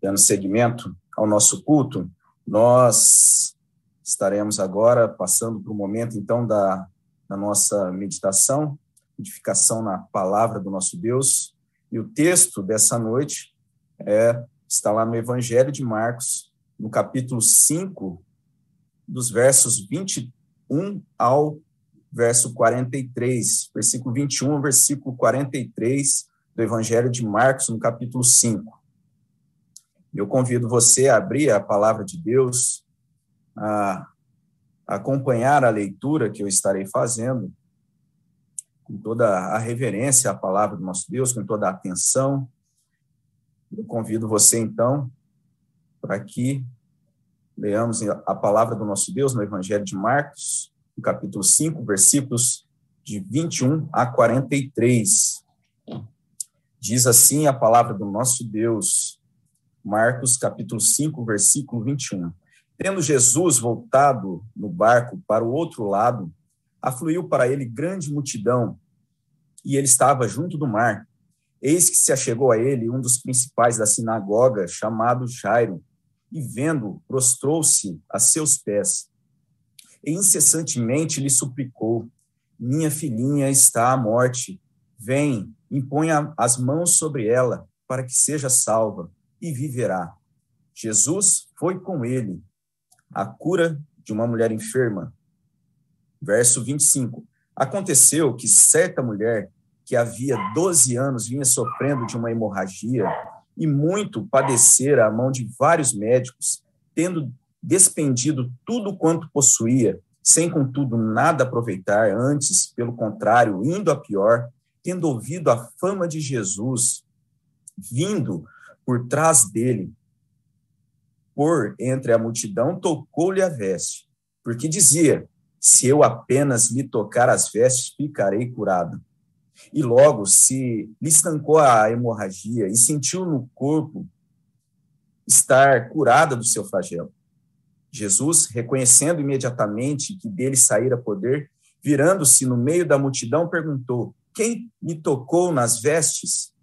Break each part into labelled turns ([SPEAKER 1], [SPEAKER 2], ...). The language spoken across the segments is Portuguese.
[SPEAKER 1] dando seguimento ao nosso culto, nós estaremos agora passando para o momento, então, da, da nossa meditação, edificação na palavra do nosso Deus. E o texto dessa noite é, está lá no Evangelho de Marcos, no capítulo 5, dos versos 21 ao verso 43, versículo 21 versículo 43 do Evangelho de Marcos, no capítulo 5. Eu convido você a abrir a palavra de Deus, a acompanhar a leitura que eu estarei fazendo, com toda a reverência à palavra do nosso Deus, com toda a atenção. Eu convido você, então, para que leamos a palavra do nosso Deus no Evangelho de Marcos, no capítulo 5, versículos de 21 a 43. Diz assim a palavra do nosso Deus. Marcos capítulo 5, versículo 21. Tendo Jesus voltado no barco para o outro lado, afluiu para ele grande multidão, e ele estava junto do mar. Eis que se achegou a ele um dos principais da sinagoga, chamado Jairo, e vendo, prostrou-se a seus pés. E incessantemente lhe suplicou: Minha filhinha está à morte. Vem, imponha as mãos sobre ela, para que seja salva e viverá. Jesus foi com ele. A cura de uma mulher enferma. Verso 25. Aconteceu que certa mulher que havia 12 anos vinha sofrendo de uma hemorragia e muito padecera a mão de vários médicos, tendo despendido tudo quanto possuía, sem contudo nada aproveitar, antes, pelo contrário, indo a pior, tendo ouvido a fama de Jesus, vindo por trás dele, por entre a multidão, tocou-lhe a veste, porque dizia: Se eu apenas lhe tocar as vestes, ficarei curado. E logo se lhe estancou a hemorragia e sentiu no corpo estar curada do seu flagelo. Jesus, reconhecendo imediatamente que dele saíra poder, virando-se no meio da multidão, perguntou: Quem me tocou nas vestes?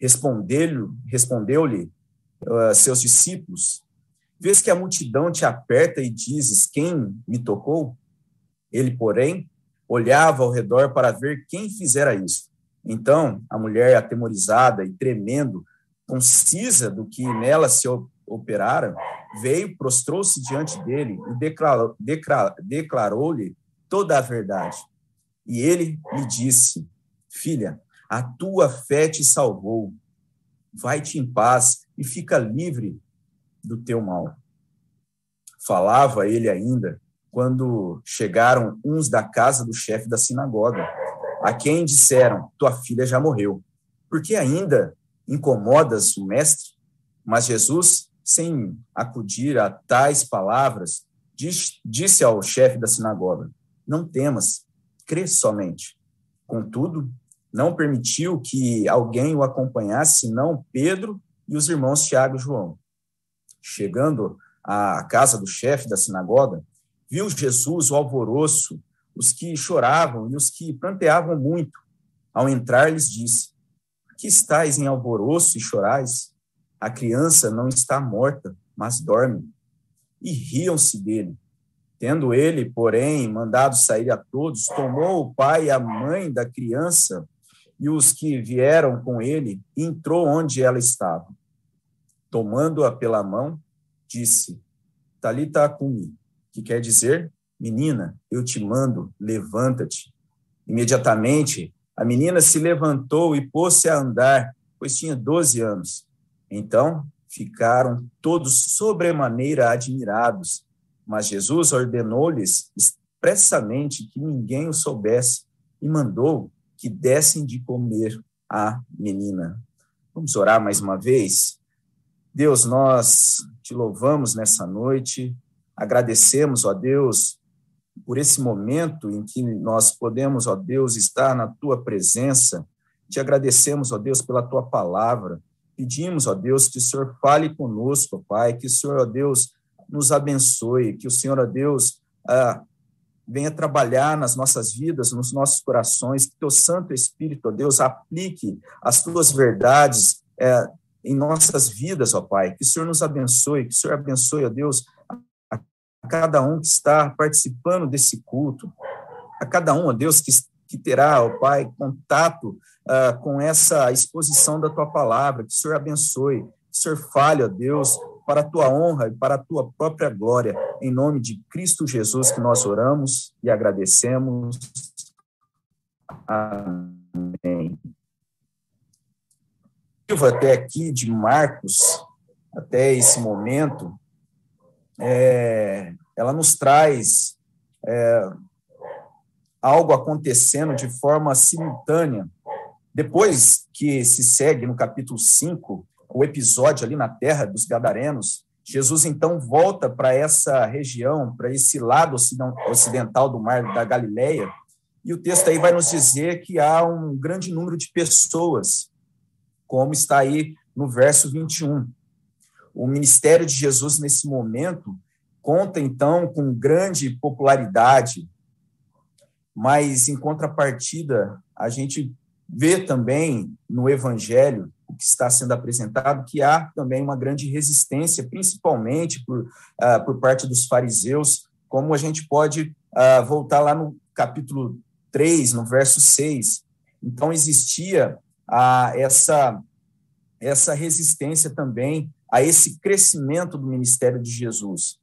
[SPEAKER 1] Respondeu-lhe respondeu uh, seus discípulos: Vês que a multidão te aperta e dizes: Quem me tocou? Ele, porém, olhava ao redor para ver quem fizera isso. Então, a mulher, atemorizada e tremendo, concisa do que nela se operara, veio, prostrou-se diante dele e declarou-lhe declarou toda a verdade. E ele lhe disse: Filha, a tua fé te salvou. Vai-te em paz e fica livre do teu mal. Falava ele ainda quando chegaram uns da casa do chefe da sinagoga, a quem disseram: Tua filha já morreu. Por que ainda incomodas o mestre? Mas Jesus, sem acudir a tais palavras, disse ao chefe da sinagoga: Não temas, crê somente. Contudo, não permitiu que alguém o acompanhasse, senão Pedro e os irmãos Tiago e João. Chegando à casa do chefe da sinagoga, viu Jesus o alvoroço, os que choravam e os que pranteavam muito. Ao entrar, lhes disse: Que estáis em alvoroço e chorais? A criança não está morta, mas dorme. E riam-se dele. Tendo ele, porém, mandado sair a todos, tomou o pai e a mãe da criança e os que vieram com ele, entrou onde ela estava. Tomando-a pela mão, disse: Talita cumi, que quer dizer: Menina, eu te mando, levanta-te. Imediatamente, a menina se levantou e pôs-se a andar, pois tinha doze anos. Então, ficaram todos sobremaneira admirados, mas Jesus ordenou-lhes expressamente que ninguém o soubesse e mandou que dessem de comer à menina. Vamos orar mais uma vez? Deus, nós te louvamos nessa noite, agradecemos, ó Deus, por esse momento em que nós podemos, ó Deus, estar na tua presença. Te agradecemos, ó Deus, pela tua palavra. Pedimos, ó Deus, que o Senhor fale conosco, Pai, que o Senhor, ó Deus, nos abençoe, que o Senhor, ó Deus, ah, venha trabalhar nas nossas vidas, nos nossos corações, que teu Santo Espírito, ó Deus, aplique as tuas verdades é, em nossas vidas, ó Pai. Que o Senhor nos abençoe, que o Senhor abençoe, ó Deus, a cada um que está participando desse culto, a cada um, ó Deus, que, que terá, ó Pai, contato uh, com essa exposição da tua palavra, que o Senhor abençoe, que o Senhor fale, ó Deus, para a tua honra e para a tua própria glória, em nome de Cristo Jesus que nós oramos e agradecemos. Amém. Até aqui de Marcos, até esse momento, é, ela nos traz é, algo acontecendo de forma simultânea. Depois que se segue no capítulo 5, o episódio ali na terra dos Gadarenos, Jesus então volta para essa região, para esse lado ocidental do mar da Galileia, e o texto aí vai nos dizer que há um grande número de pessoas, como está aí no verso 21. O ministério de Jesus nesse momento conta então com grande popularidade, mas em contrapartida, a gente vê também no evangelho o que está sendo apresentado que há também uma grande resistência, principalmente por, uh, por parte dos fariseus, como a gente pode uh, voltar lá no capítulo 3, no verso 6. Então, existia uh, essa, essa resistência também a esse crescimento do ministério de Jesus.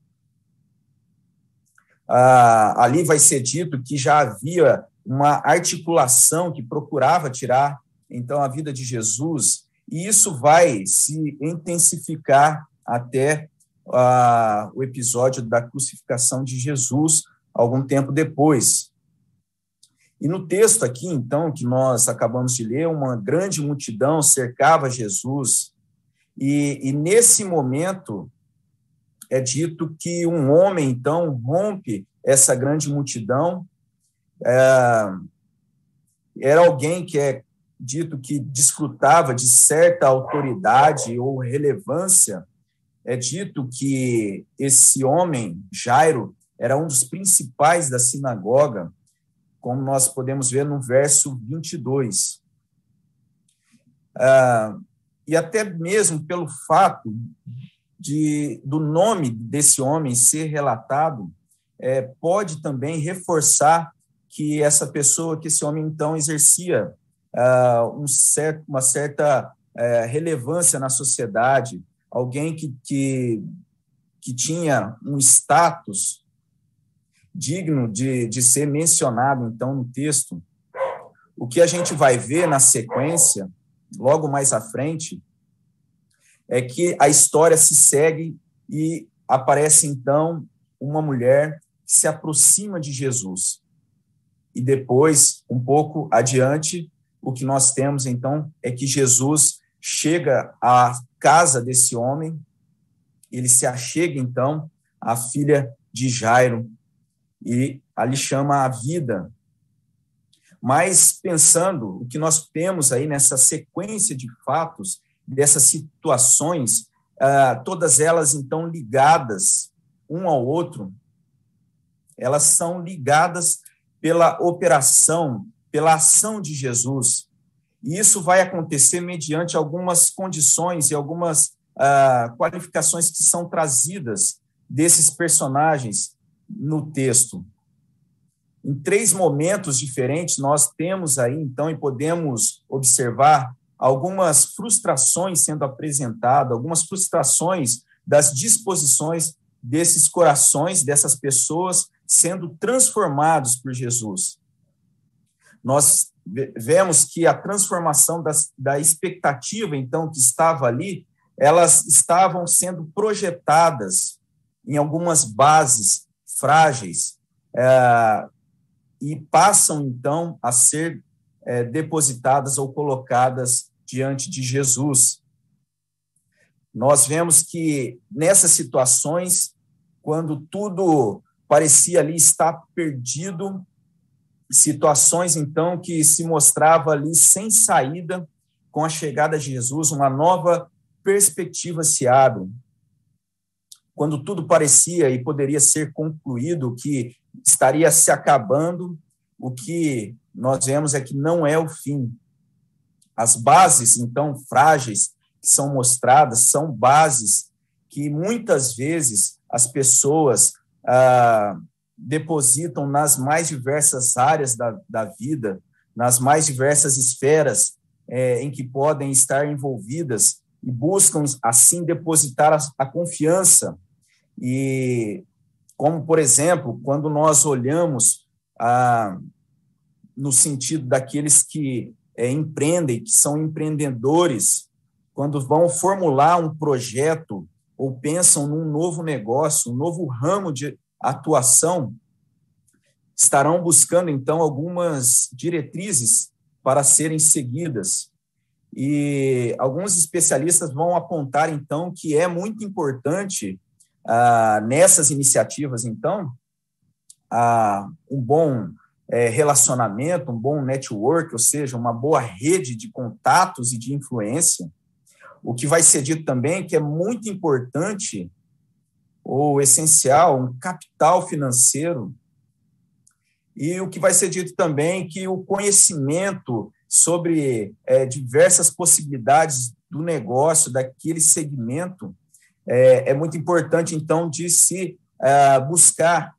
[SPEAKER 1] Ali vai ser dito que já havia uma articulação que procurava tirar então a vida de Jesus, e isso vai se intensificar até ah, o episódio da crucificação de Jesus, algum tempo depois. E no texto aqui, então, que nós acabamos de ler, uma grande multidão cercava Jesus, e, e nesse momento é dito que um homem, então, rompe essa grande multidão. É, era alguém que é dito que desfrutava de certa autoridade ou relevância. É dito que esse homem, Jairo, era um dos principais da sinagoga, como nós podemos ver no verso 22. Ah, e até mesmo pelo fato de, do nome desse homem ser relatado, é, pode também reforçar que essa pessoa, que esse homem então exercia uh, um certo, uma certa uh, relevância na sociedade, alguém que, que, que tinha um status digno de, de ser mencionado, então, no texto. O que a gente vai ver na sequência, logo mais à frente, é que a história se segue e aparece então uma mulher que se aproxima de Jesus. E depois, um pouco adiante, o que nós temos então é que Jesus chega à casa desse homem, ele se achega então à filha de Jairo e ali chama a vida. Mas pensando o que nós temos aí nessa sequência de fatos dessas situações, uh, todas elas então ligadas um ao outro, elas são ligadas pela operação, pela ação de Jesus. E isso vai acontecer mediante algumas condições e algumas uh, qualificações que são trazidas desses personagens no texto. Em três momentos diferentes, nós temos aí, então, e podemos observar algumas frustrações sendo apresentadas, algumas frustrações das disposições desses corações, dessas pessoas sendo transformados por Jesus. Nós vemos que a transformação da expectativa, então, que estava ali, elas estavam sendo projetadas em algumas bases frágeis é, e passam, então, a ser é, depositadas ou colocadas diante de Jesus. Nós vemos que nessas situações, quando tudo parecia ali estar perdido, situações então que se mostrava ali sem saída, com a chegada de Jesus, uma nova perspectiva se abre. Quando tudo parecia e poderia ser concluído, que estaria se acabando, o que nós vemos é que não é o fim. As bases, então, frágeis, que são mostradas são bases que muitas vezes as pessoas ah, depositam nas mais diversas áreas da, da vida, nas mais diversas esferas é, em que podem estar envolvidas e buscam, assim, depositar a, a confiança. E, como, por exemplo, quando nós olhamos ah, no sentido daqueles que é, empreendem, que são empreendedores, quando vão formular um projeto ou pensam num novo negócio, um novo ramo de atuação, estarão buscando, então, algumas diretrizes para serem seguidas. E alguns especialistas vão apontar, então, que é muito importante ah, nessas iniciativas, então, ah, um bom é, relacionamento, um bom network, ou seja, uma boa rede de contatos e de influência. O que vai ser dito também que é muito importante ou essencial, um capital financeiro e o que vai ser dito também que o conhecimento sobre é, diversas possibilidades do negócio, daquele segmento, é, é muito importante, então, de se é, buscar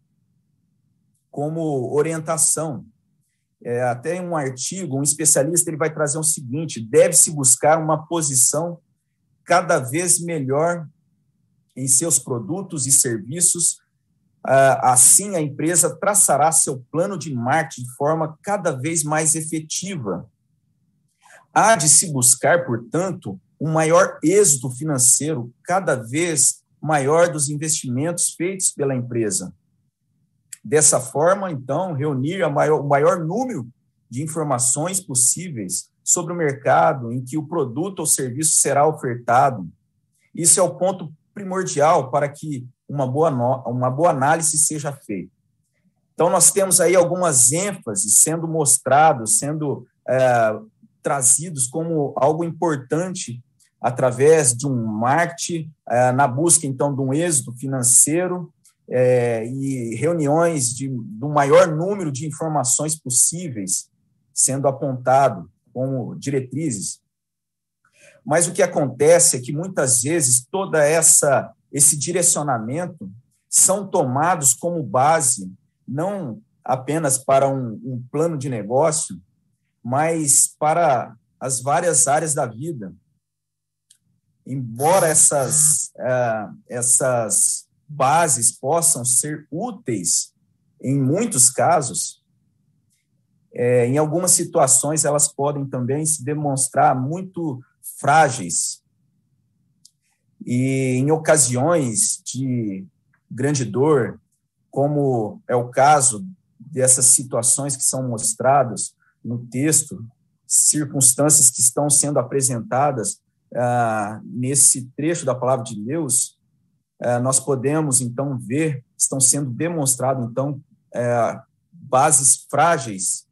[SPEAKER 1] como orientação. É, até em um artigo, um especialista ele vai trazer o seguinte: deve-se buscar uma posição cada vez melhor em seus produtos e serviços ah, assim, a empresa traçará seu plano de marketing de forma cada vez mais efetiva. Há de se buscar, portanto, um maior êxito financeiro cada vez maior dos investimentos feitos pela empresa. Dessa forma, então, reunir maior, o maior número de informações possíveis sobre o mercado em que o produto ou serviço será ofertado. Isso é o ponto primordial para que uma boa, uma boa análise seja feita. Então, nós temos aí algumas ênfases sendo mostrados, sendo é, trazidos como algo importante através de um marketing, é, na busca, então, de um êxito financeiro é, e reuniões de, do maior número de informações possíveis sendo apontado como diretrizes. Mas o que acontece é que, muitas vezes, toda essa esse direcionamento são tomados como base, não apenas para um, um plano de negócio, mas para as várias áreas da vida. Embora essas, uh, essas bases possam ser úteis em muitos casos, é, em algumas situações elas podem também se demonstrar muito frágeis e em ocasiões de grande dor, como é o caso dessas situações que são mostradas no texto, circunstâncias que estão sendo apresentadas ah, nesse trecho da palavra de Deus, ah, nós podemos então ver, estão sendo demonstradas então ah, bases frágeis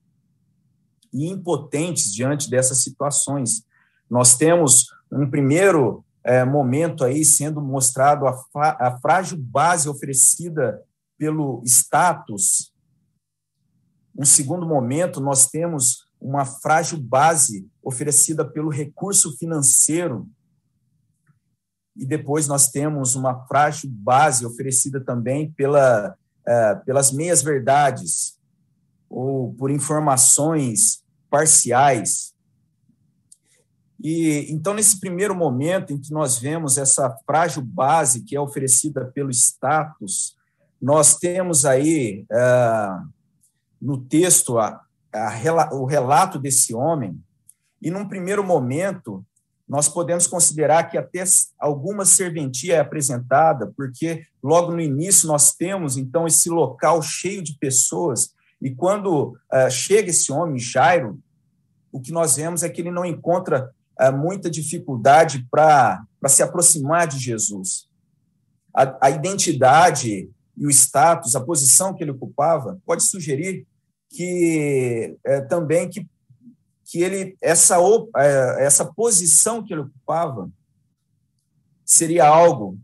[SPEAKER 1] e impotentes diante dessas situações. Nós temos um primeiro é, momento aí sendo mostrado a, a frágil base oferecida pelo status. Um segundo momento, nós temos uma frágil base oferecida pelo recurso financeiro. E depois nós temos uma frágil base oferecida também pela, é, pelas meias-verdades, ou por informações parciais. E então nesse primeiro momento em que nós vemos essa frágil base que é oferecida pelo status, nós temos aí é, no texto a, a, o relato desse homem. E num primeiro momento nós podemos considerar que até alguma serventia é apresentada, porque logo no início nós temos então esse local cheio de pessoas. E quando uh, chega esse homem Jairo, o que nós vemos é que ele não encontra muita dificuldade para se aproximar de Jesus. A, a identidade e o status, a posição que ele ocupava, pode sugerir que é, também que, que ele essa é, essa posição que ele ocupava seria algo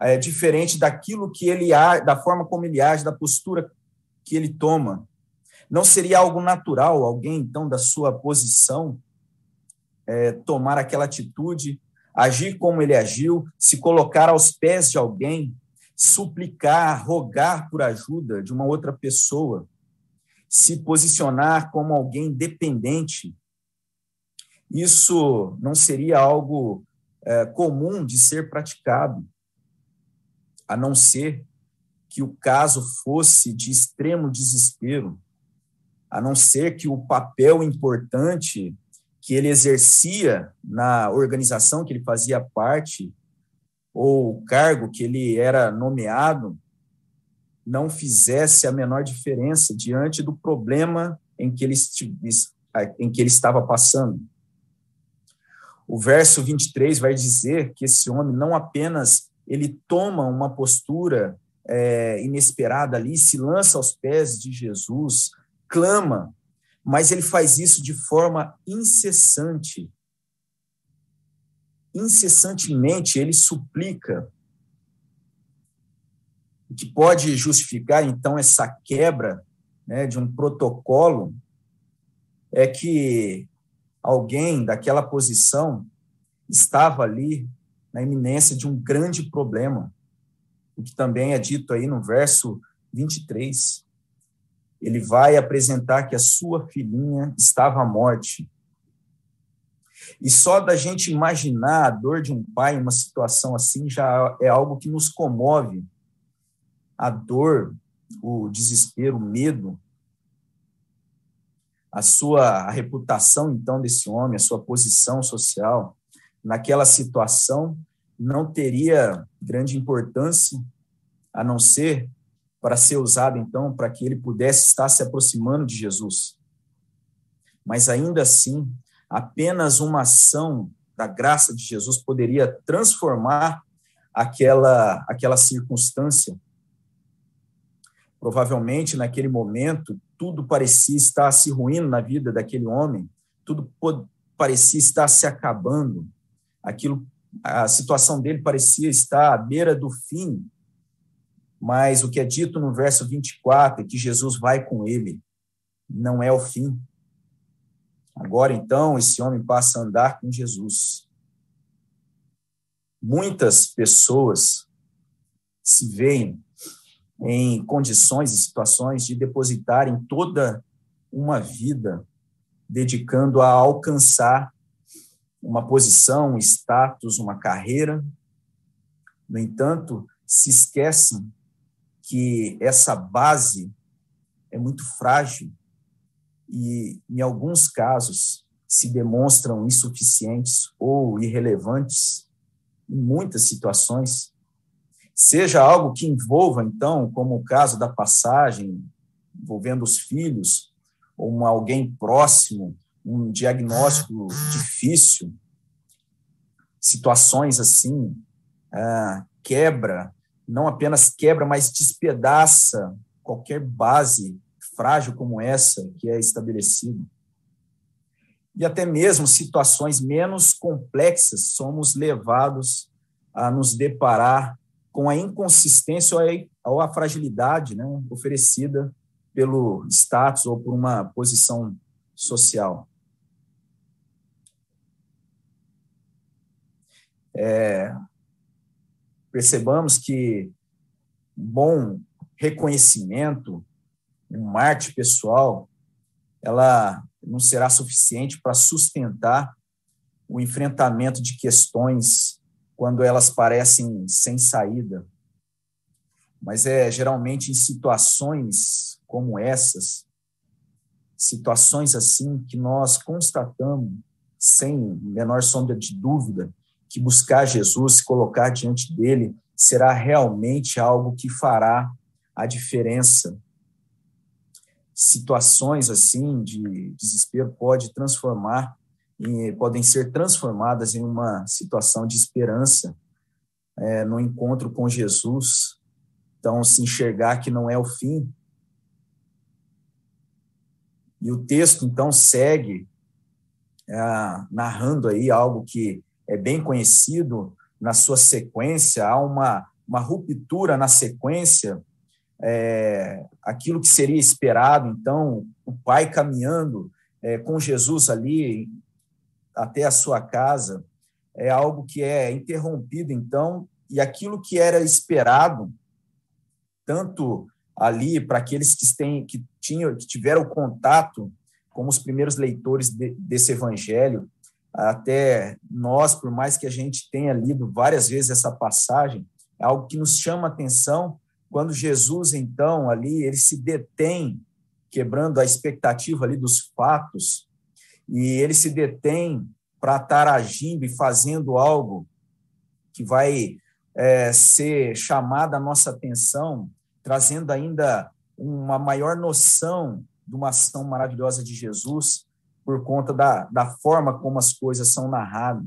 [SPEAKER 1] é, diferente daquilo que ele da forma como ele age, da postura que ele toma. Não seria algo natural alguém então da sua posição é, tomar aquela atitude, agir como ele agiu, se colocar aos pés de alguém, suplicar, rogar por ajuda de uma outra pessoa, se posicionar como alguém dependente. Isso não seria algo é, comum de ser praticado, a não ser que o caso fosse de extremo desespero, a não ser que o papel importante que ele exercia na organização que ele fazia parte, ou o cargo que ele era nomeado, não fizesse a menor diferença diante do problema em que ele, em que ele estava passando. O verso 23 vai dizer que esse homem não apenas ele toma uma postura é, inesperada ali, se lança aos pés de Jesus, clama, mas ele faz isso de forma incessante. Incessantemente ele suplica. O que pode justificar, então, essa quebra né, de um protocolo é que alguém daquela posição estava ali na iminência de um grande problema, o que também é dito aí no verso 23 ele vai apresentar que a sua filhinha estava à morte. E só da gente imaginar a dor de um pai em uma situação assim já é algo que nos comove. A dor, o desespero, o medo, a sua a reputação então desse homem, a sua posição social naquela situação não teria grande importância a não ser para ser usado, então, para que ele pudesse estar se aproximando de Jesus. Mas ainda assim, apenas uma ação da graça de Jesus poderia transformar aquela, aquela circunstância. Provavelmente, naquele momento, tudo parecia estar se ruindo na vida daquele homem, tudo parecia estar se acabando, aquilo, a situação dele parecia estar à beira do fim, mas o que é dito no verso 24 é que Jesus vai com ele, não é o fim. Agora, então, esse homem passa a andar com Jesus. Muitas pessoas se veem em condições e situações de depositarem toda uma vida dedicando a alcançar uma posição, um status, uma carreira. No entanto, se esquecem que essa base é muito frágil e, em alguns casos, se demonstram insuficientes ou irrelevantes em muitas situações, seja algo que envolva, então, como o caso da passagem, envolvendo os filhos, ou um alguém próximo, um diagnóstico difícil, situações assim, ah, quebra não apenas quebra, mas despedaça qualquer base frágil como essa que é estabelecida. E até mesmo situações menos complexas somos levados a nos deparar com a inconsistência ou a fragilidade né, oferecida pelo status ou por uma posição social. É, percebamos que bom reconhecimento, um marketing pessoal, ela não será suficiente para sustentar o enfrentamento de questões quando elas parecem sem saída. Mas é geralmente em situações como essas, situações assim que nós constatamos sem menor sombra de dúvida que buscar Jesus, se colocar diante dele, será realmente algo que fará a diferença. Situações assim de desespero pode transformar em, podem ser transformadas em uma situação de esperança é, no encontro com Jesus. Então, se enxergar que não é o fim. E o texto então segue é, narrando aí algo que é bem conhecido na sua sequência, há uma, uma ruptura na sequência, é, aquilo que seria esperado, então, o pai caminhando é, com Jesus ali até a sua casa, é algo que é interrompido, então, e aquilo que era esperado, tanto ali para aqueles que, têm, que, tinham, que tiveram contato como os primeiros leitores de, desse evangelho, até nós, por mais que a gente tenha lido várias vezes essa passagem, é algo que nos chama atenção quando Jesus, então, ali, ele se detém, quebrando a expectativa ali dos fatos, e ele se detém para estar agindo e fazendo algo que vai é, ser chamada a nossa atenção, trazendo ainda uma maior noção de uma ação maravilhosa de Jesus por conta da, da forma como as coisas são narradas.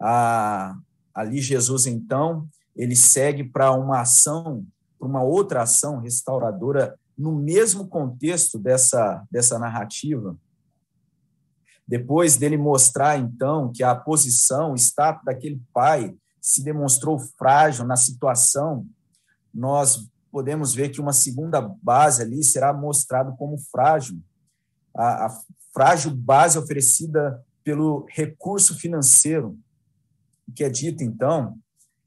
[SPEAKER 1] Ah, ali Jesus, então, ele segue para uma ação, para uma outra ação restauradora no mesmo contexto dessa, dessa narrativa. Depois dele mostrar, então, que a posição, o status daquele pai se demonstrou frágil na situação, nós podemos ver que uma segunda base ali será mostrado como frágil. A, a frágil base oferecida pelo recurso financeiro. O que é dito, então,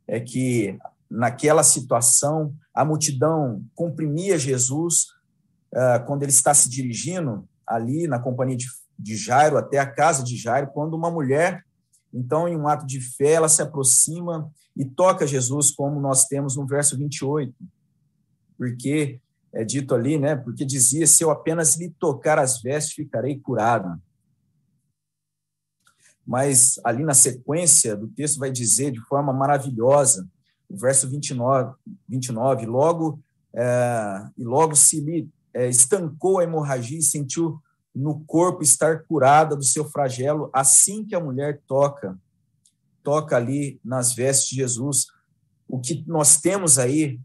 [SPEAKER 1] é que naquela situação a multidão comprimia Jesus uh, quando ele está se dirigindo ali na companhia de, de Jairo até a casa de Jairo, quando uma mulher, então, em um ato de fé, ela se aproxima e toca Jesus, como nós temos no verso 28 porque é dito ali, né? Porque dizia: se eu apenas lhe tocar as vestes, ficarei curado. Mas ali na sequência do texto vai dizer de forma maravilhosa, o verso 29, 29 logo é, e logo se lhe é, estancou a hemorragia e sentiu no corpo estar curada do seu flagelo assim que a mulher toca toca ali nas vestes de Jesus. O que nós temos aí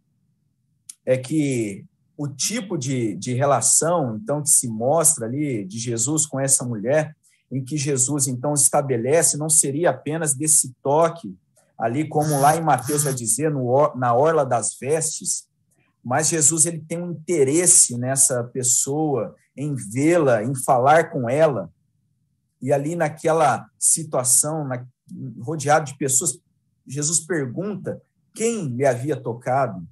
[SPEAKER 1] é que o tipo de, de relação, então, que se mostra ali de Jesus com essa mulher, em que Jesus, então, estabelece, não seria apenas desse toque, ali como lá em Mateus vai dizer, no, na orla das vestes, mas Jesus ele tem um interesse nessa pessoa, em vê-la, em falar com ela, e ali naquela situação, na, rodeado de pessoas, Jesus pergunta quem lhe havia tocado,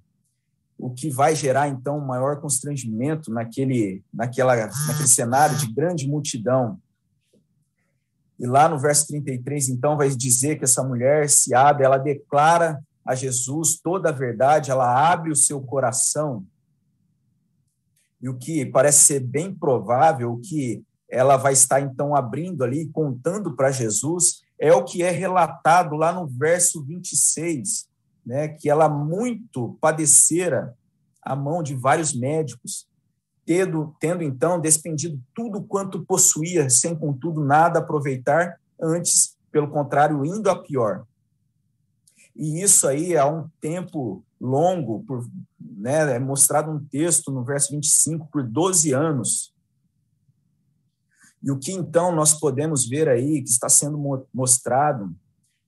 [SPEAKER 1] o que vai gerar, então, maior constrangimento naquele, naquela, naquele cenário de grande multidão. E lá no verso 33, então, vai dizer que essa mulher se abre, ela declara a Jesus toda a verdade, ela abre o seu coração. E o que parece ser bem provável, que ela vai estar, então, abrindo ali, contando para Jesus, é o que é relatado lá no verso 26, né, que ela muito padecera a mão de vários médicos, tendo, tendo então despendido tudo quanto possuía, sem contudo nada aproveitar, antes, pelo contrário, indo a pior. E isso aí há um tempo longo, por, né, é mostrado um texto no verso 25, por 12 anos. E o que então nós podemos ver aí, que está sendo mostrado,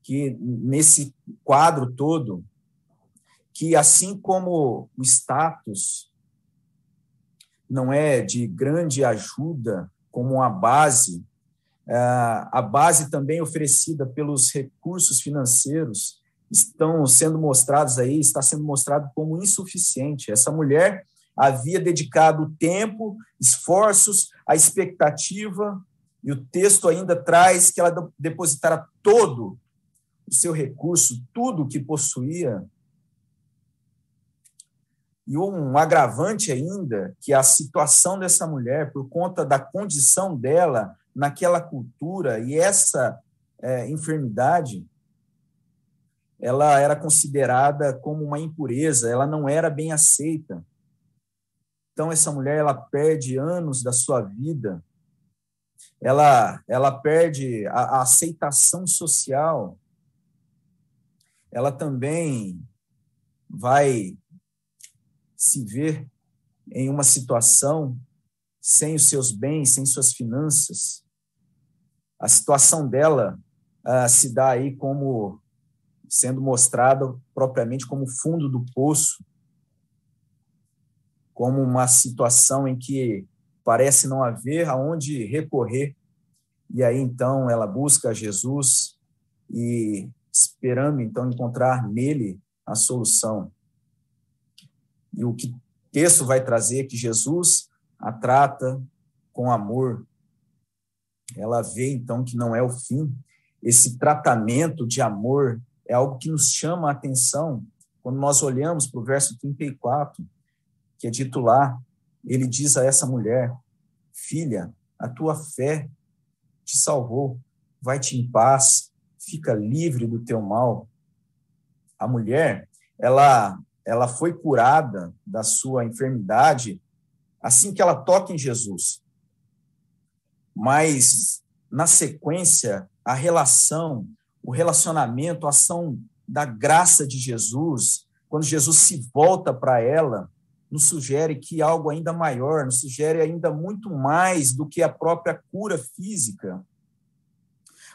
[SPEAKER 1] que nesse quadro todo, que assim como o status não é de grande ajuda como uma base, é, a base também oferecida pelos recursos financeiros estão sendo mostrados aí, está sendo mostrado como insuficiente. Essa mulher havia dedicado tempo, esforços, a expectativa, e o texto ainda traz que ela depositara todo seu recurso, tudo o que possuía e um agravante ainda, que a situação dessa mulher, por conta da condição dela naquela cultura e essa é, enfermidade, ela era considerada como uma impureza, ela não era bem aceita. Então essa mulher ela perde anos da sua vida, ela ela perde a, a aceitação social, ela também vai se ver em uma situação sem os seus bens, sem suas finanças. A situação dela ah, se dá aí como sendo mostrada propriamente como fundo do poço, como uma situação em que parece não haver aonde recorrer. E aí então ela busca Jesus e esperando então encontrar nele a solução. E o que texto vai trazer é que Jesus a trata com amor. Ela vê então que não é o fim. Esse tratamento de amor é algo que nos chama a atenção quando nós olhamos para o verso 34, que é dito lá, ele diz a essa mulher: Filha, a tua fé te salvou, vai-te em paz, fica livre do teu mal. A mulher, ela, ela foi curada da sua enfermidade assim que ela toca em Jesus. Mas, na sequência, a relação, o relacionamento, a ação da graça de Jesus, quando Jesus se volta para ela, nos sugere que algo ainda maior, nos sugere ainda muito mais do que a própria cura física.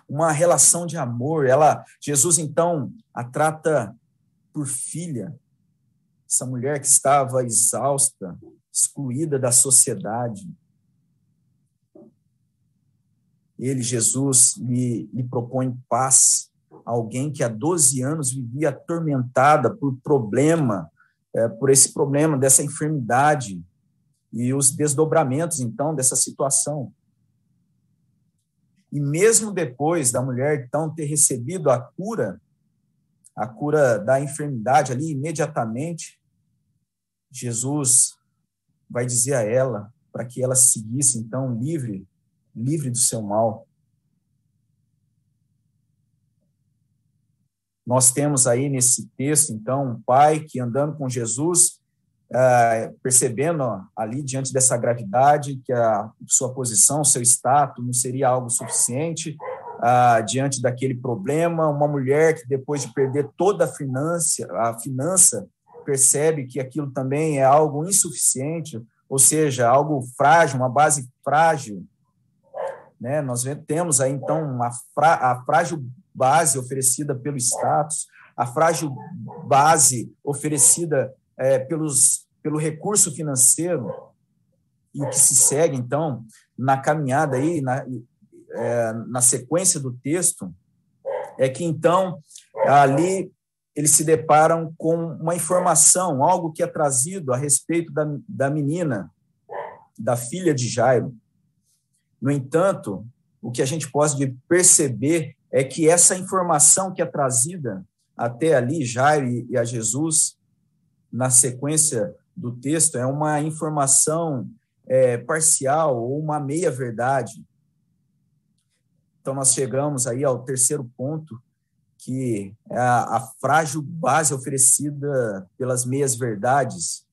[SPEAKER 1] Uma relação de amor. Ela, Jesus então a trata por filha. Essa mulher que estava exausta, excluída da sociedade. Ele, Jesus, lhe, lhe propõe paz. Alguém que há 12 anos vivia atormentada por problema, é, por esse problema dessa enfermidade e os desdobramentos, então, dessa situação. E mesmo depois da mulher, então, ter recebido a cura, a cura da enfermidade ali imediatamente, Jesus vai dizer a ela para que ela seguisse, então, livre, livre do seu mal. Nós temos aí nesse texto, então, um pai que andando com Jesus, é, percebendo ali diante dessa gravidade que a sua posição, seu status não seria algo suficiente ah, diante daquele problema, uma mulher que depois de perder toda a finança, a finança percebe que aquilo também é algo insuficiente, ou seja, algo frágil, uma base frágil. Né? Nós temos aí, então, a frágil base oferecida pelo status, a frágil base oferecida é, pelos, pelo recurso financeiro, e o que se segue, então, na caminhada aí, na, é, na sequência do texto, é que, então, ali eles se deparam com uma informação, algo que é trazido a respeito da, da menina, da filha de Jairo. No entanto, o que a gente pode perceber é que essa informação que é trazida até ali, Jairo e a Jesus, na sequência do texto, é uma informação é, parcial ou uma meia-verdade. Então, nós chegamos aí ao terceiro ponto, que é a, a frágil base oferecida pelas meias-verdades.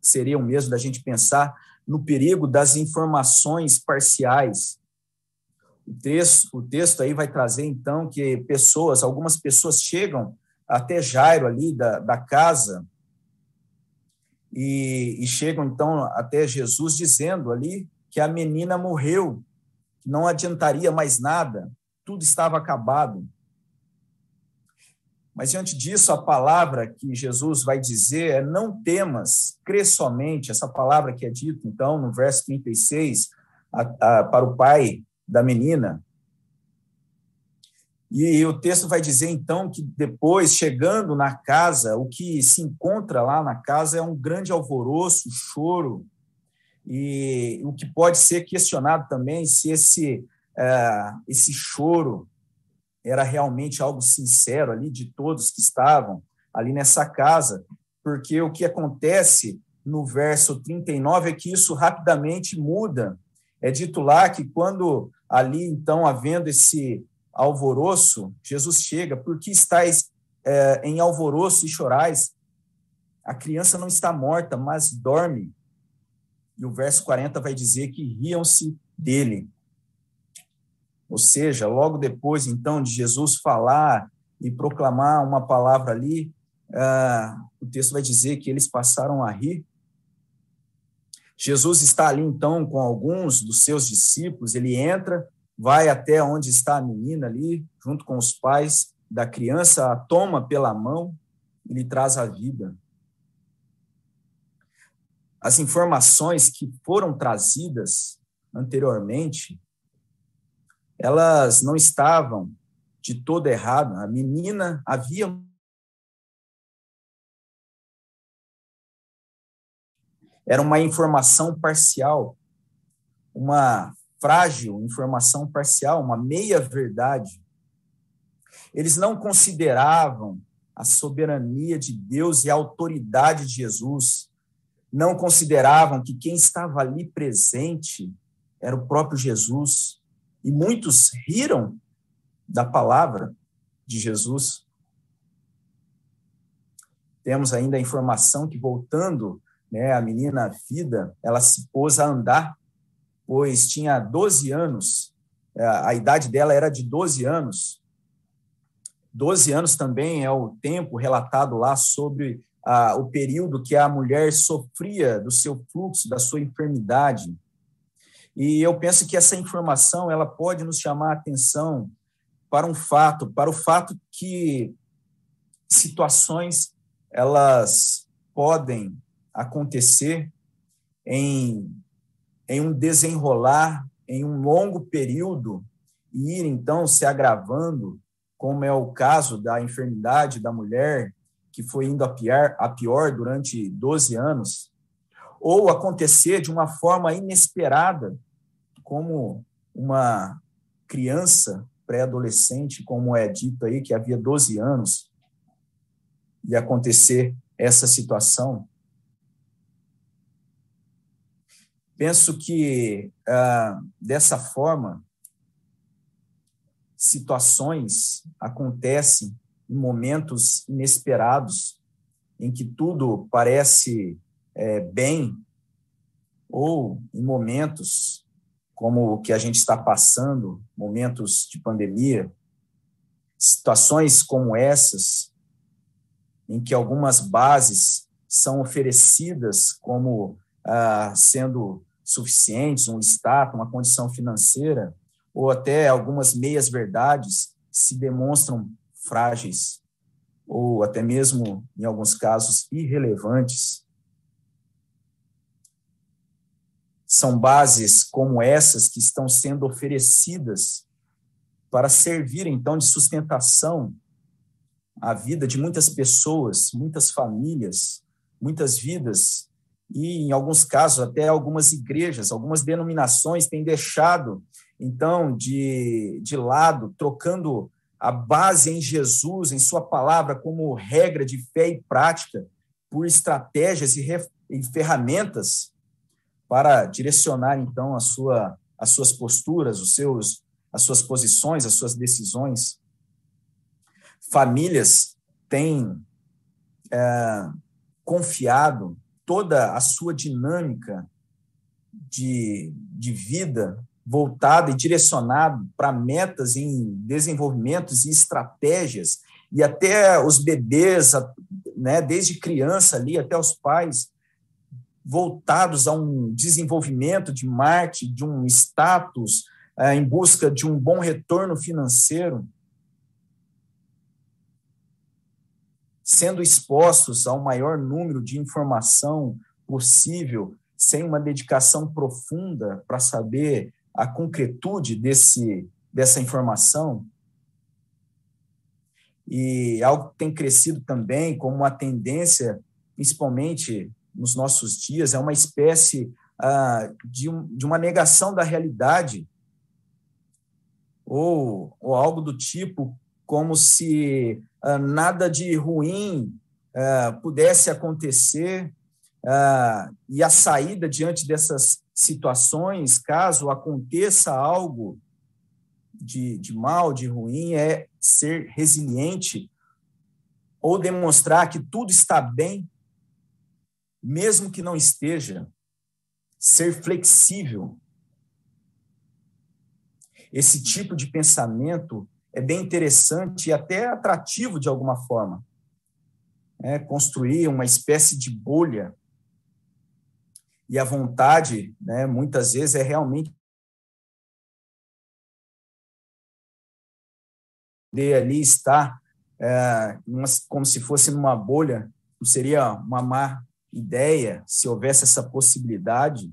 [SPEAKER 1] Seria o mesmo da gente pensar no perigo das informações parciais o texto, o texto aí vai trazer, então, que pessoas, algumas pessoas chegam até Jairo ali da, da casa e, e chegam, então, até Jesus dizendo ali que a menina morreu, que não adiantaria mais nada, tudo estava acabado. Mas diante disso, a palavra que Jesus vai dizer é: não temas, crê somente. Essa palavra que é dita, então, no verso 36, a, a, para o pai da menina. E o texto vai dizer, então, que depois, chegando na casa, o que se encontra lá na casa é um grande alvoroço, choro, e o que pode ser questionado também se esse, é, esse choro era realmente algo sincero ali de todos que estavam ali nessa casa, porque o que acontece no verso 39 é que isso rapidamente muda. É dito lá que quando ali, então, havendo esse alvoroço, Jesus chega, porque estáis é, em alvoroço e chorais? A criança não está morta, mas dorme. E o verso 40 vai dizer que riam-se dele. Ou seja, logo depois, então, de Jesus falar e proclamar uma palavra ali, uh, o texto vai dizer que eles passaram a rir Jesus está ali, então, com alguns dos seus discípulos, ele entra, vai até onde está a menina ali, junto com os pais da criança, a toma pela mão e lhe traz a vida. As informações que foram trazidas anteriormente elas não estavam de todo errado. A menina havia era uma informação parcial, uma frágil informação parcial, uma meia verdade. Eles não consideravam a soberania de Deus e a autoridade de Jesus. Não consideravam que quem estava ali presente era o próprio Jesus. E muitos riram da palavra de Jesus. Temos ainda a informação que, voltando, né, a menina Vida, ela se pôs a andar, pois tinha 12 anos, é, a idade dela era de 12 anos. 12 anos também é o tempo relatado lá sobre ah, o período que a mulher sofria do seu fluxo, da sua enfermidade. E eu penso que essa informação ela pode nos chamar a atenção para um fato, para o fato que situações elas podem acontecer em, em um desenrolar, em um longo período, e ir então se agravando, como é o caso da enfermidade da mulher, que foi indo a pior, a pior durante 12 anos, ou acontecer de uma forma inesperada, como uma criança pré-adolescente, como é dito aí, que havia 12 anos, e acontecer essa situação. Penso que, ah, dessa forma, situações acontecem em momentos inesperados, em que tudo parece é, bem, ou em momentos como o que a gente está passando, momentos de pandemia, situações como essas, em que algumas bases são oferecidas como ah, sendo suficientes, um status, uma condição financeira, ou até algumas meias-verdades se demonstram frágeis, ou até mesmo, em alguns casos, irrelevantes. São bases como essas que estão sendo oferecidas para servir, então, de sustentação à vida de muitas pessoas, muitas famílias, muitas vidas e, em alguns casos, até algumas igrejas, algumas denominações têm deixado, então, de, de lado, trocando a base em Jesus, em Sua palavra, como regra de fé e prática, por estratégias e, re, e ferramentas para direcionar, então, a sua, as suas posturas, os seus, as suas posições, as suas decisões. Famílias têm é, confiado toda a sua dinâmica de, de vida voltada e direcionada para metas em desenvolvimentos e estratégias, e até os bebês, né, desde criança ali até os pais, voltados a um desenvolvimento de marketing, de um status, é, em busca de um bom retorno financeiro. Sendo expostos ao maior número de informação possível, sem uma dedicação profunda para saber a concretude desse, dessa informação. E algo que tem crescido também como uma tendência, principalmente nos nossos dias, é uma espécie ah, de, um, de uma negação da realidade, ou, ou algo do tipo, como se uh, nada de ruim uh, pudesse acontecer uh, e a saída diante dessas situações, caso aconteça algo de, de mal, de ruim, é ser resiliente ou demonstrar que tudo está bem, mesmo que não esteja, ser flexível. Esse tipo de pensamento é bem interessante e até atrativo de alguma forma. É, construir uma espécie de bolha. E a vontade, né, muitas vezes, é realmente de ali estar é, como se fosse numa bolha, não seria uma má ideia se houvesse essa possibilidade,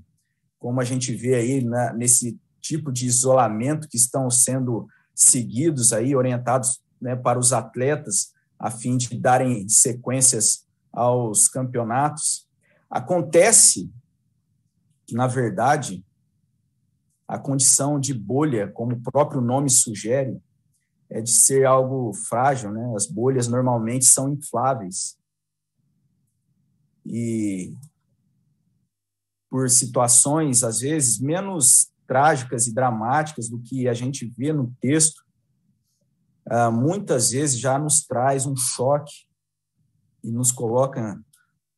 [SPEAKER 1] como a gente vê aí né, nesse tipo de isolamento que estão sendo seguidos aí, orientados né, para os atletas, a fim de darem sequências aos campeonatos. Acontece que, na verdade, a condição de bolha, como o próprio nome sugere, é de ser algo frágil, né? As bolhas normalmente são infláveis. E por situações, às vezes, menos trágicas e dramáticas do que a gente vê no texto, uh, muitas vezes já nos traz um choque e nos coloca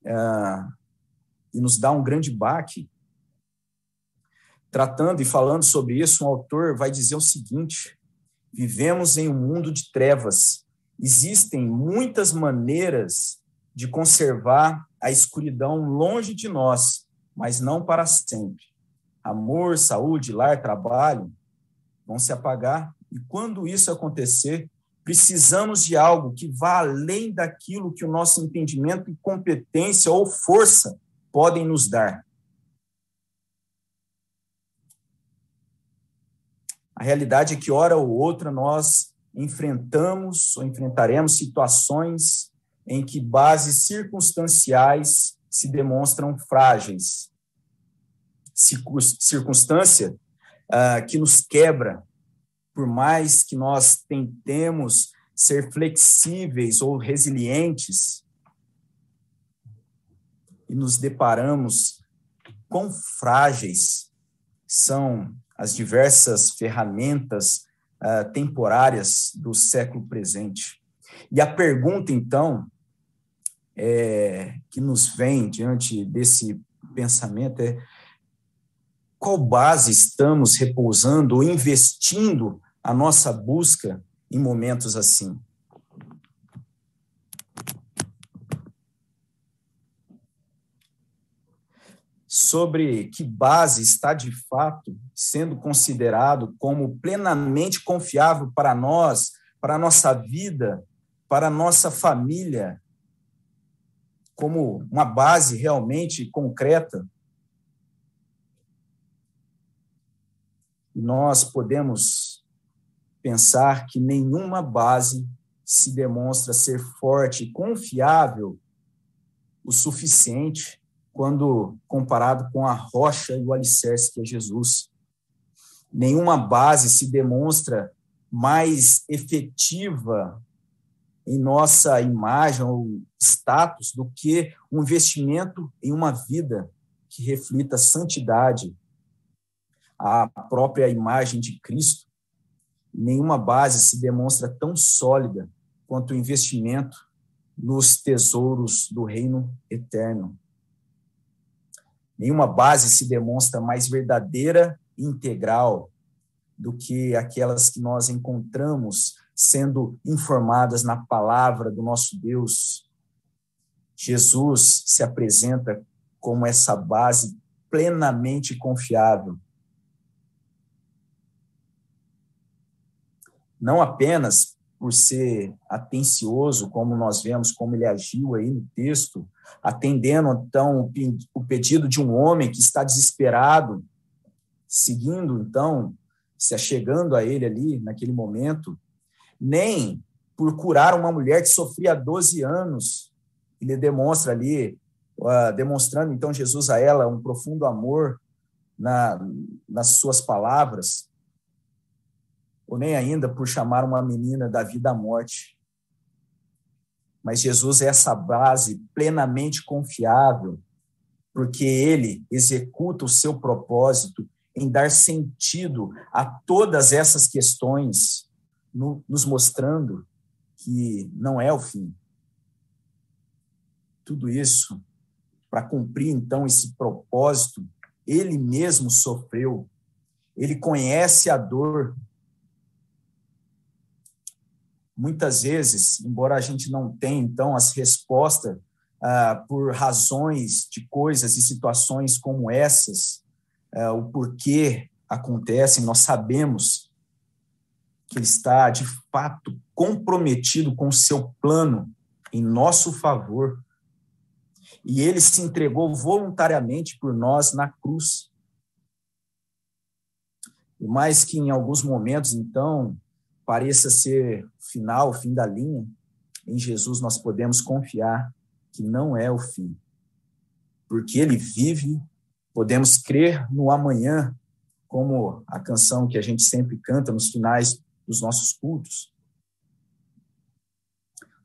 [SPEAKER 1] uh, e nos dá um grande baque. Tratando e falando sobre isso, um autor vai dizer o seguinte: vivemos em um mundo de trevas. Existem muitas maneiras de conservar a escuridão longe de nós, mas não para sempre amor, saúde, lar, trabalho, vão se apagar. E quando isso acontecer, precisamos de algo que vá além daquilo que o nosso entendimento e competência ou força podem nos dar. A realidade é que, hora ou outra, nós enfrentamos ou enfrentaremos situações em que bases circunstanciais se demonstram frágeis, circunstância uh, que nos quebra, por mais que nós tentemos ser flexíveis ou resilientes, e nos deparamos quão frágeis são as diversas ferramentas uh, temporárias do século presente. E a pergunta, então, é, que nos vem diante desse pensamento é qual base estamos repousando ou investindo a nossa busca em momentos assim? Sobre que base está de fato sendo considerado como plenamente confiável para nós, para a nossa vida, para a nossa família, como uma base realmente concreta nós podemos pensar que nenhuma base se demonstra ser forte e confiável o suficiente quando comparado com a rocha e o alicerce que é Jesus. Nenhuma base se demonstra mais efetiva em nossa imagem ou status do que um investimento em uma vida que reflita santidade, a própria imagem de Cristo, nenhuma base se demonstra tão sólida quanto o investimento nos tesouros do reino eterno. Nenhuma base se demonstra mais verdadeira e integral do que aquelas que nós encontramos sendo informadas na palavra do nosso Deus. Jesus se apresenta como essa base plenamente confiável não apenas por ser atencioso, como nós vemos como ele agiu aí no texto, atendendo então o pedido de um homem que está desesperado, seguindo então, se achegando a ele ali naquele momento, nem por curar uma mulher que sofria 12 anos, ele demonstra ali, uh, demonstrando então Jesus a ela um profundo amor na, nas suas palavras, ou nem ainda por chamar uma menina da vida à morte. Mas Jesus é essa base plenamente confiável, porque ele executa o seu propósito em dar sentido a todas essas questões, no, nos mostrando que não é o fim. Tudo isso, para cumprir então esse propósito, ele mesmo sofreu, ele conhece a dor muitas vezes, embora a gente não tenha, então, as respostas ah, por razões de coisas e situações como essas, ah, o porquê acontecem, nós sabemos que ele está, de fato, comprometido com o seu plano em nosso favor. E ele se entregou voluntariamente por nós na cruz. E mais que em alguns momentos, então, pareça ser final, o fim da linha, em Jesus nós podemos confiar que não é o fim. Porque ele vive, podemos crer no amanhã, como a canção que a gente sempre canta nos finais dos nossos cultos.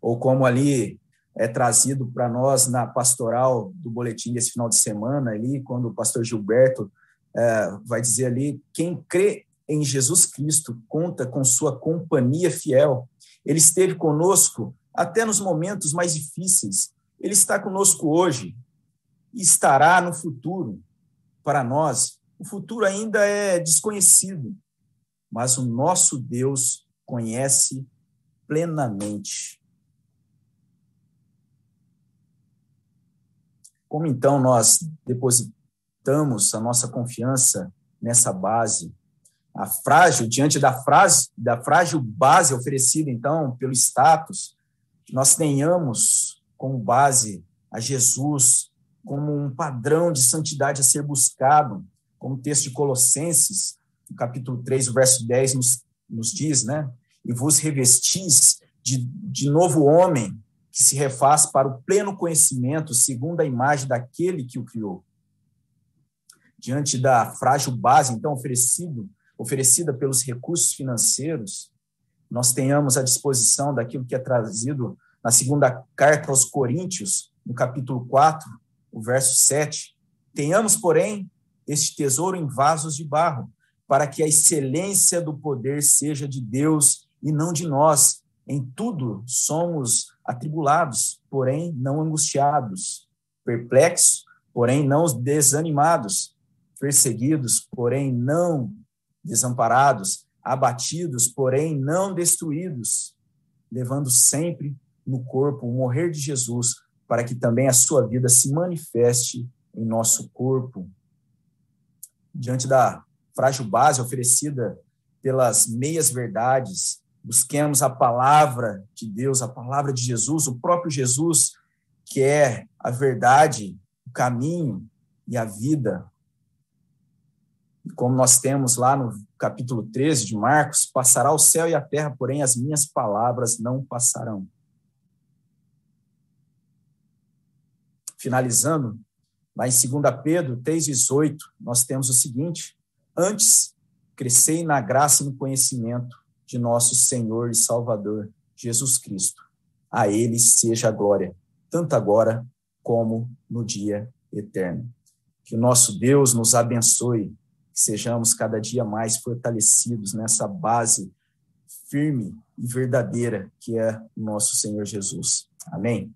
[SPEAKER 1] Ou como ali é trazido para nós na pastoral do boletim desse final de semana, ali, quando o pastor Gilberto é, vai dizer ali: quem crê em Jesus Cristo conta com sua companhia fiel. Ele esteve conosco até nos momentos mais difíceis. Ele está conosco hoje e estará no futuro. Para nós, o futuro ainda é desconhecido, mas o nosso Deus conhece plenamente. Como então nós depositamos a nossa confiança nessa base a frágil, diante da, frase, da frágil base oferecida, então, pelo status, nós tenhamos como base a Jesus como um padrão de santidade a ser buscado, como o texto de Colossenses, no capítulo 3, o verso 10, nos, nos diz, né? E vos revestis de, de novo homem, que se refaz para o pleno conhecimento, segundo a imagem daquele que o criou. Diante da frágil base, então, oferecido oferecida pelos recursos financeiros, nós tenhamos à disposição daquilo que é trazido na segunda carta aos Coríntios, no capítulo 4, o verso 7. Tenhamos, porém, este tesouro em vasos de barro, para que a excelência do poder seja de Deus e não de nós. Em tudo somos atribulados, porém não angustiados, perplexos, porém não desanimados, perseguidos, porém não desamparados, abatidos, porém não destruídos, levando sempre no corpo o morrer de Jesus, para que também a sua vida se manifeste em nosso corpo. Diante da frágil base oferecida pelas meias verdades, busquemos a palavra de Deus, a palavra de Jesus, o próprio Jesus, que é a verdade, o caminho e a vida, como nós temos lá no capítulo 13 de Marcos, passará o céu e a terra, porém as minhas palavras não passarão. Finalizando, lá em 2 Pedro 3,18, nós temos o seguinte: Antes, crescei na graça e no conhecimento de nosso Senhor e Salvador, Jesus Cristo. A Ele seja a glória, tanto agora como no dia eterno. Que o nosso Deus nos abençoe que sejamos cada dia mais fortalecidos nessa base firme e verdadeira que é o nosso Senhor Jesus. Amém?